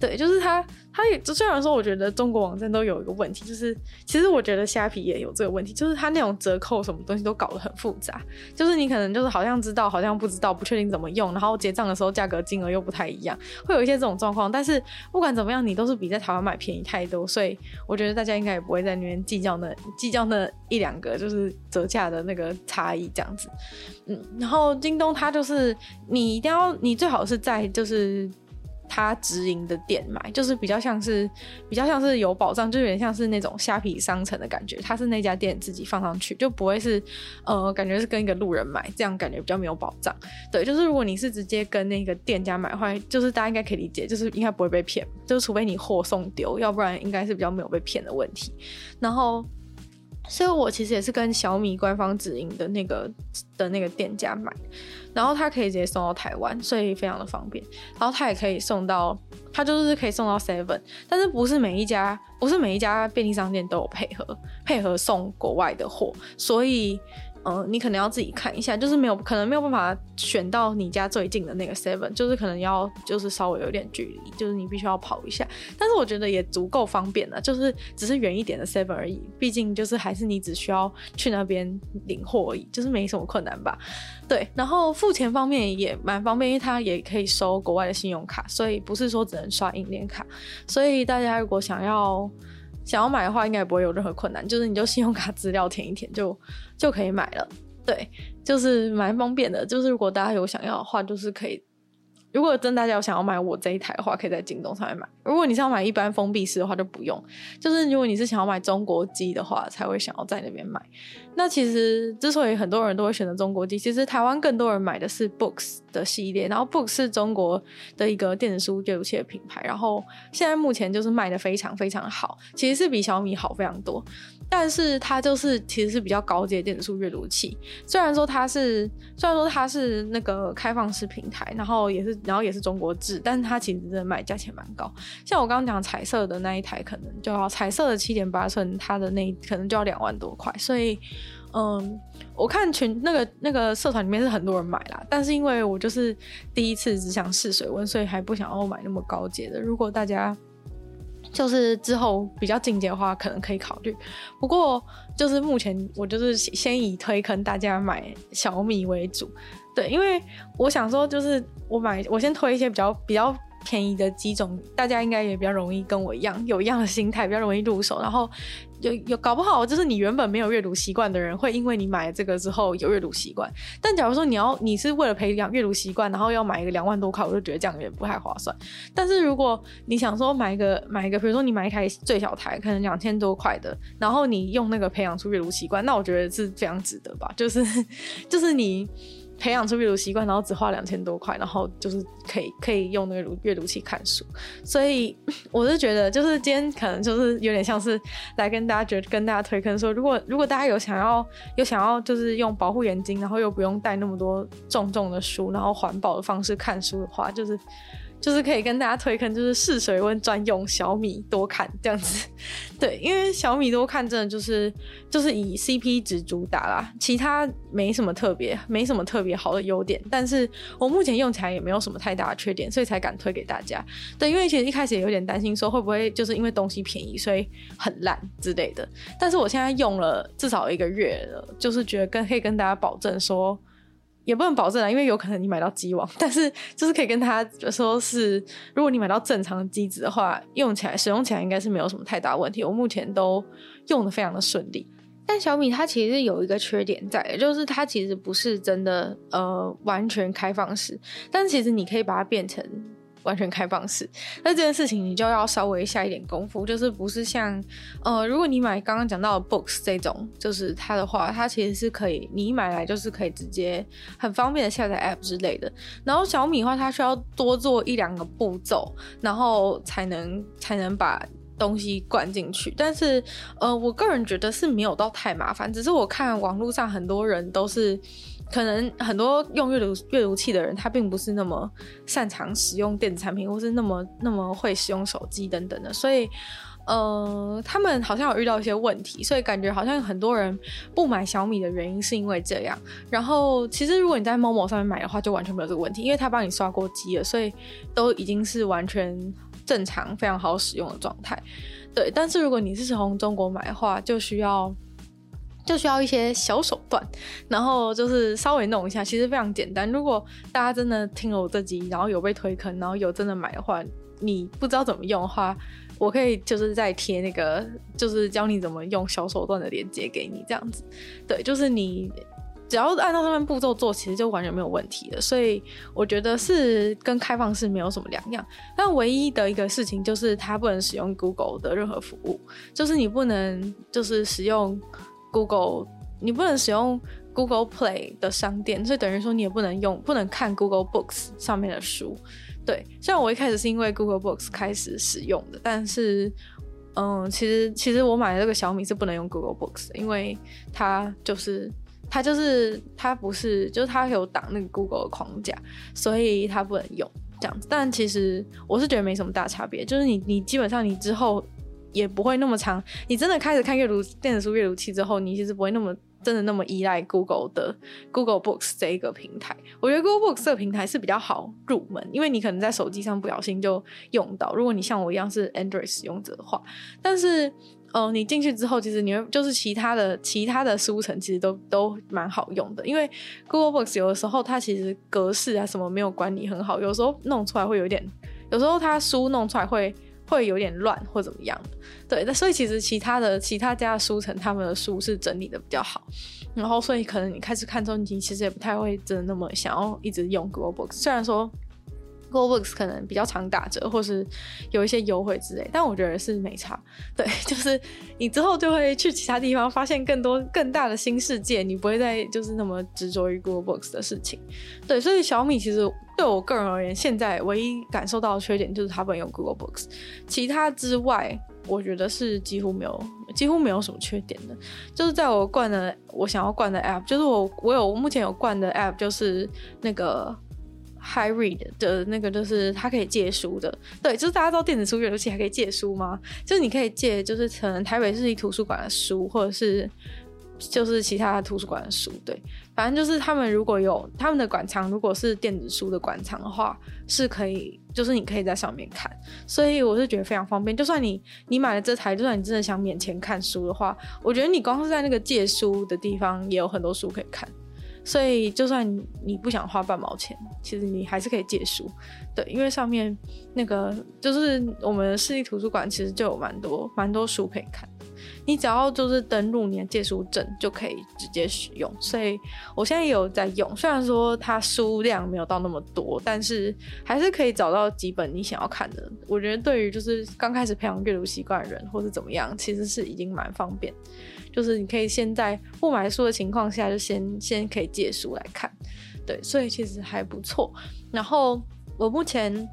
对，就是它，它也就虽然说，我觉得中国网站都有一个问题，就是其实我觉得虾皮也有这个问题，就是它那种折扣什么东西都搞得很复杂，就是你可能就是好像知道，好像不知道，不确定怎么用，然后结账的时候价格金额又不太一样，会有一些这种状况。但是不管怎么样，你都是比在台湾买便宜太多，所以我觉得大家应该也不会在那边计较那计较那一两个就是折价的那个差异这样子。嗯，然后京东它就是你一定要。你最好是在就是他直营的店买，就是比较像是比较像是有保障，就有点像是那种虾皮商城的感觉。他是那家店自己放上去，就不会是呃感觉是跟一个路人买，这样感觉比较没有保障。对，就是如果你是直接跟那个店家买的话，就是大家应该可以理解，就是应该不会被骗，就是除非你货送丢，要不然应该是比较没有被骗的问题。然后。所以我其实也是跟小米官方直营的那个的那个店家买，然后他可以直接送到台湾，所以非常的方便。然后他也可以送到，他就是可以送到 Seven，但是不是每一家，不是每一家便利商店都有配合配合送国外的货，所以。嗯，你可能要自己看一下，就是没有可能没有办法选到你家最近的那个 Seven，就是可能要就是稍微有点距离，就是你必须要跑一下。但是我觉得也足够方便了，就是只是远一点的 Seven 而已。毕竟就是还是你只需要去那边领货而已，就是没什么困难吧？对。然后付钱方面也蛮方便，因为它也可以收国外的信用卡，所以不是说只能刷银联卡。所以大家如果想要。想要买的话，应该也不会有任何困难，就是你就信用卡资料填一填就就可以买了。对，就是蛮方便的。就是如果大家有想要的话，就是可以。如果真大家有想要买我这一台的话，可以在京东上面买。如果你是要买一般封闭式的话，就不用。就是如果你是想要买中国机的话，才会想要在那边买。那其实之所以很多人都会选择中国机，其实台湾更多人买的是 Books 的系列。然后 Books 是中国的一个电子书阅读器的品牌，然后现在目前就是卖的非常非常好，其实是比小米好非常多。但是它就是其实是比较高阶电子书阅读器，虽然说它是虽然说它是那个开放式平台，然后也是然后也是中国制，但是它其实真的卖价钱蛮高。像我刚刚讲彩色的那一台，可能就要彩色的七点八寸，它的那可能就要两万多块。所以，嗯，我看群那个那个社团里面是很多人买啦，但是因为我就是第一次只想试水温，所以还不想要买那么高阶的。如果大家就是之后比较进阶的话，可能可以考虑。不过就是目前我就是先以推坑大家买小米为主，对，因为我想说就是我买我先推一些比较比较便宜的几种，大家应该也比较容易跟我一样有一样的心态，比较容易入手。然后有有搞不好就是你原本没有阅读习惯的人，会因为你买了这个之后有阅读习惯。但假如说你要你是为了培养阅读习惯，然后要买一个两万多块，我就觉得这样有点不太划算。但是如果你想说买一个买一个，比如说你买一台最小台，可能两千多块的，然后你用那个培养出阅读习惯，那我觉得是非常值得吧。就是 就是你。培养出阅读习惯，然后只花两千多块，然后就是可以可以用那个阅读器看书，所以我是觉得，就是今天可能就是有点像是来跟大家觉跟大家推坑说，如果如果大家有想要有想要就是用保护眼睛，然后又不用带那么多重重的书，然后环保的方式看书的话，就是。就是可以跟大家推坑，就是试水温专用小米多看这样子，对，因为小米多看真的就是就是以 CP 值主打啦，其他没什么特别，没什么特别好的优点，但是我目前用起来也没有什么太大的缺点，所以才敢推给大家。对，因为其实一开始也有点担心说会不会就是因为东西便宜，所以很烂之类的，但是我现在用了至少一个月了，就是觉得跟可以跟大家保证说。也不能保证啊，因为有可能你买到机网，但是就是可以跟他说是，如果你买到正常的机子的话，用起来使用起来应该是没有什么太大问题。我目前都用的非常的顺利。但小米它其实有一个缺点在，就是它其实不是真的呃完全开放式，但其实你可以把它变成。完全开放式，那这件事情你就要稍微下一点功夫，就是不是像，呃，如果你买刚刚讲到的 Books 这种，就是它的话，它其实是可以，你一买来就是可以直接很方便的下载 App 之类的。然后小米的话，它需要多做一两个步骤，然后才能才能把东西灌进去。但是，呃，我个人觉得是没有到太麻烦，只是我看网络上很多人都是。可能很多用阅读阅读器的人，他并不是那么擅长使用电子产品，或是那么那么会使用手机等等的，所以，呃，他们好像有遇到一些问题，所以感觉好像很多人不买小米的原因是因为这样。然后，其实如果你在 Momo 上面买的话，就完全没有这个问题，因为他帮你刷过机了，所以都已经是完全正常、非常好使用的状态。对，但是如果你是从中国买的话，就需要。就需要一些小手段，然后就是稍微弄一下，其实非常简单。如果大家真的听了我这集，然后有被推坑，然后有真的买的话，你不知道怎么用的话，我可以就是再贴那个，就是教你怎么用小手段的链接给你，这样子。对，就是你只要按照上面步骤做，其实就完全没有问题的。所以我觉得是跟开放式没有什么两样。但唯一的一个事情就是它不能使用 Google 的任何服务，就是你不能就是使用。Google，你不能使用 Google Play 的商店，所以等于说你也不能用，不能看 Google Books 上面的书。对，像我一开始是因为 Google Books 开始使用的，但是，嗯，其实其实我买的这个小米是不能用 Google Books 的，因为它就是它就是它不是，就是它有挡那个 Google 的框架，所以它不能用这样子。但其实我是觉得没什么大差别，就是你你基本上你之后。也不会那么长。你真的开始看阅读电子书阅读器之后，你其实不会那么真的那么依赖 Google 的 Google Books 这一个平台。我觉得 Google Books 这个平台是比较好入门，因为你可能在手机上不小心就用到。如果你像我一样是 Android 使用者的话，但是，嗯、你进去之后，其实你会就是其他的其他的书城其实都都蛮好用的。因为 Google Books 有的时候它其实格式啊什么没有管理很好，有时候弄出来会有点，有时候它书弄出来会。会有点乱或怎么样，对，那所以其实其他的其他家的书城他们的书是整理的比较好，然后所以可能你开始看中集，其实也不太会真的那么想要一直用 Google Books，虽然说 Google Books 可能比较常打折或是有一些优惠之类，但我觉得是没差，对，就是你之后就会去其他地方发现更多更大的新世界，你不会再就是那么执着于 Google Books 的事情，对，所以小米其实。对我个人而言，现在唯一感受到的缺点就是它不能用 Google Books，其他之外，我觉得是几乎没有，几乎没有什么缺点的。就是在我惯的我想要惯的 App，就是我我有目前有惯的 App，就是那个 Hi Read 的那个，就是它可以借书的。对，就是大家知道电子书阅读器还可以借书吗？就是你可以借，就是可能台北市立图书馆的书，或者是。就是其他图书馆的书，对，反正就是他们如果有他们的馆藏，如果是电子书的馆藏的话，是可以，就是你可以在上面看，所以我是觉得非常方便。就算你你买了这台，就算你真的想免钱看书的话，我觉得你光是在那个借书的地方也有很多书可以看，所以就算你不想花半毛钱，其实你还是可以借书。对，因为上面那个就是我们市立图书馆，其实就有蛮多蛮多书可以看。你只要就是登录你的借书证，就可以直接使用。所以我现在也有在用，虽然说它书量没有到那么多，但是还是可以找到几本你想要看的。我觉得对于就是刚开始培养阅读习惯的人，或是怎么样，其实是已经蛮方便。就是你可以先在不买书的情况下，就先先可以借书来看。对，所以其实还不错。然后我目前。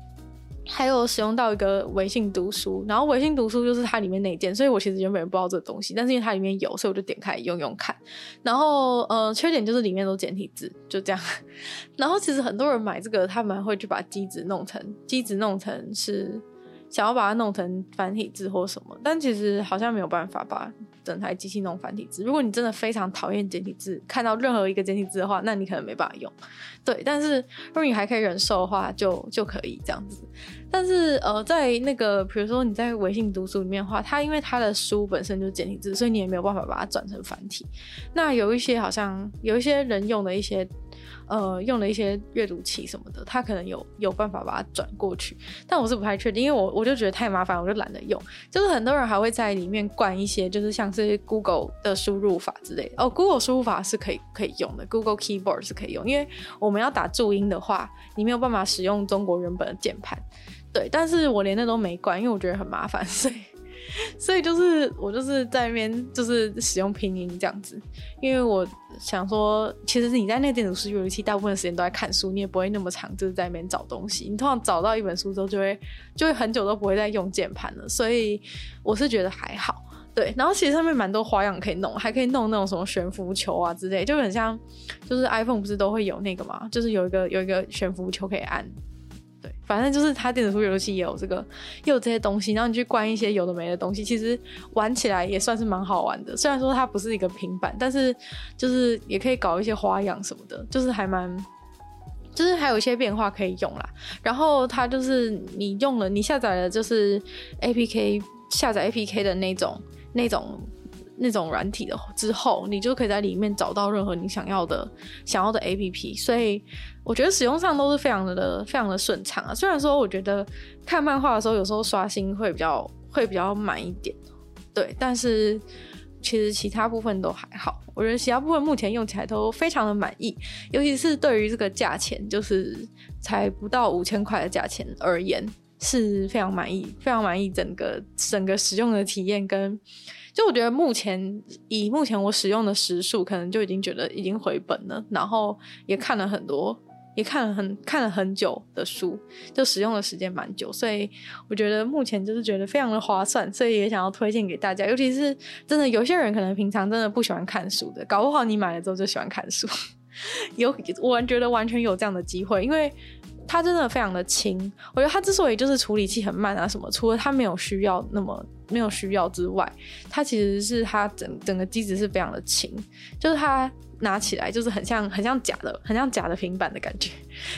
还有使用到一个微信读书，然后微信读书就是它里面那件，所以我其实原本不知道这个东西，但是因为它里面有，所以我就点开用用看。然后呃，缺点就是里面都简体字，就这样。然后其实很多人买这个，他们会去把机子弄成机子弄成是。想要把它弄成繁体字或什么，但其实好像没有办法把整台机器弄繁体字。如果你真的非常讨厌简体字，看到任何一个简体字的话，那你可能没办法用。对，但是如果你还可以忍受的话，就就可以这样子。但是呃，在那个比如说你在微信读书里面的话，它因为它的书本身就是简体字，所以你也没有办法把它转成繁体。那有一些好像有一些人用的一些。呃，用了一些阅读器什么的，他可能有有办法把它转过去，但我是不太确定，因为我我就觉得太麻烦，我就懒得用。就是很多人还会在里面灌一些，就是像是 Google 的输入法之类的。哦，Google 输入法是可以可以用的，Google Keyboard 是可以用，因为我们要打注音的话，你没有办法使用中国原本的键盘。对，但是我连那都没关，因为我觉得很麻烦，所以。所以就是我就是在那边就是使用拼音这样子，因为我想说，其实是你在那个电子书阅读器大部分时间都在看书，你也不会那么长，就是在那边找东西。你通常找到一本书之后，就会就会很久都不会再用键盘了。所以我是觉得还好，对。然后其实上面蛮多花样可以弄，还可以弄那种什么悬浮球啊之类，就很像就是 iPhone 不是都会有那个嘛，就是有一个有一个悬浮球可以按。对，反正就是它电子书游戏也有这个，也有这些东西，然后你去关一些有的没的东西，其实玩起来也算是蛮好玩的。虽然说它不是一个平板，但是就是也可以搞一些花样什么的，就是还蛮，就是还有一些变化可以用啦。然后它就是你用了，你下载了就是 APK 下载 APK 的那种那种。那种软体的之后，你就可以在里面找到任何你想要的想要的 APP，所以我觉得使用上都是非常的非常的顺畅啊。虽然说我觉得看漫画的时候有时候刷新会比较会比较慢一点，对，但是其实其他部分都还好。我觉得其他部分目前用起来都非常的满意，尤其是对于这个价钱，就是才不到五千块的价钱而言，是非常满意，非常满意整个整个使用的体验跟。就我觉得目前以目前我使用的时数，可能就已经觉得已经回本了。然后也看了很多，也看了很看了很久的书，就使用的时间蛮久，所以我觉得目前就是觉得非常的划算，所以也想要推荐给大家。尤其是真的有些人可能平常真的不喜欢看书的，搞不好你买了之后就喜欢看书。有我觉得完全有这样的机会，因为。它真的非常的轻，我觉得它之所以就是处理器很慢啊什么，除了它没有需要那么没有需要之外，它其实是它整整个机子是非常的轻，就是它拿起来就是很像很像假的，很像假的平板的感觉，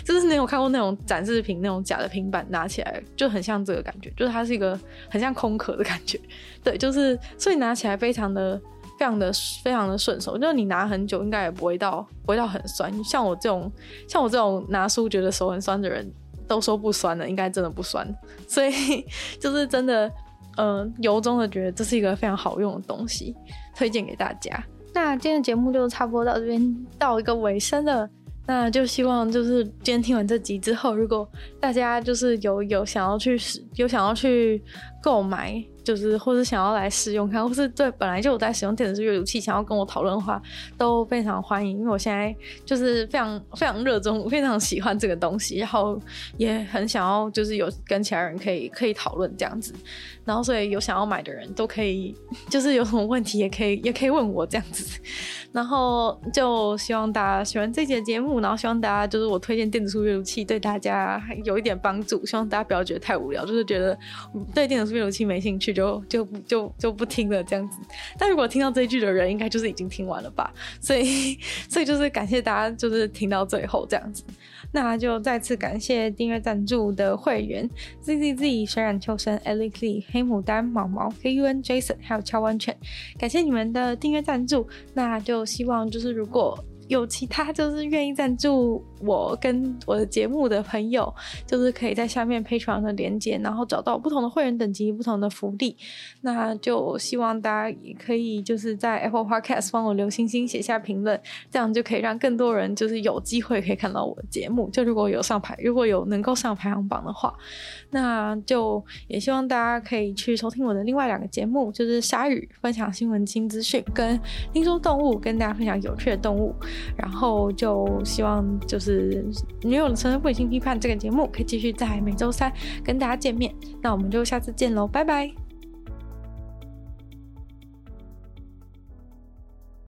就是你有看过那种展示品那种假的平板拿起来就很像这个感觉，就是它是一个很像空壳的感觉，对，就是所以拿起来非常的。非常的非常的顺手，就是你拿很久，应该也不会到不会到很酸。像我这种像我这种拿书觉得手很酸的人，都说不酸的，应该真的不酸。所以 就是真的，呃，由衷的觉得这是一个非常好用的东西，推荐给大家。那今天的节目就差不多到这边到一个尾声了。那就希望就是今天听完这集之后，如果大家就是有有想要去有想要去购买。就是，或是想要来试用看，或是对本来就有在使用电子书阅读器，想要跟我讨论的话，都非常欢迎。因为我现在就是非常非常热衷，非常喜欢这个东西，然后也很想要就是有跟其他人可以 可以讨论这样子。然后所以有想要买的人都可以，就是有什么问题也可以也可以问我这样子。然后就希望大家喜欢这节节目，然后希望大家就是我推荐电子书阅读器对大家有一点帮助。希望大家不要觉得太无聊，就是觉得对电子书阅读器没兴趣。就就就就不听了这样子，但如果听到这一句的人，应该就是已经听完了吧？所以所以就是感谢大家，就是听到最后这样子。那就再次感谢订阅赞助的会员 Z Z Z、水染秋生、Alex Lee、黑牡丹、毛毛、K U N、Jason，还有乔完全，感谢你们的订阅赞助。那就希望就是如果有其他就是愿意赞助我跟我的节目的朋友，就是可以在下面 Patreon 的连接，然后找到不同的会员等级、不同的福利。那就希望大家也可以就是在 Apple Podcast 帮我留星星、写下评论，这样就可以让更多人就是有机会可以看到我的节目。就如果有上排，如果有能够上排行榜的话，那就也希望大家可以去收听我的另外两个节目，就是鲨鱼分享新闻新资讯，跟听说动物跟大家分享有趣的动物。然后就希望就是女友的纯粹不理性批判这个节目可以继续在每周三跟大家见面。那我们就下次见喽，拜拜。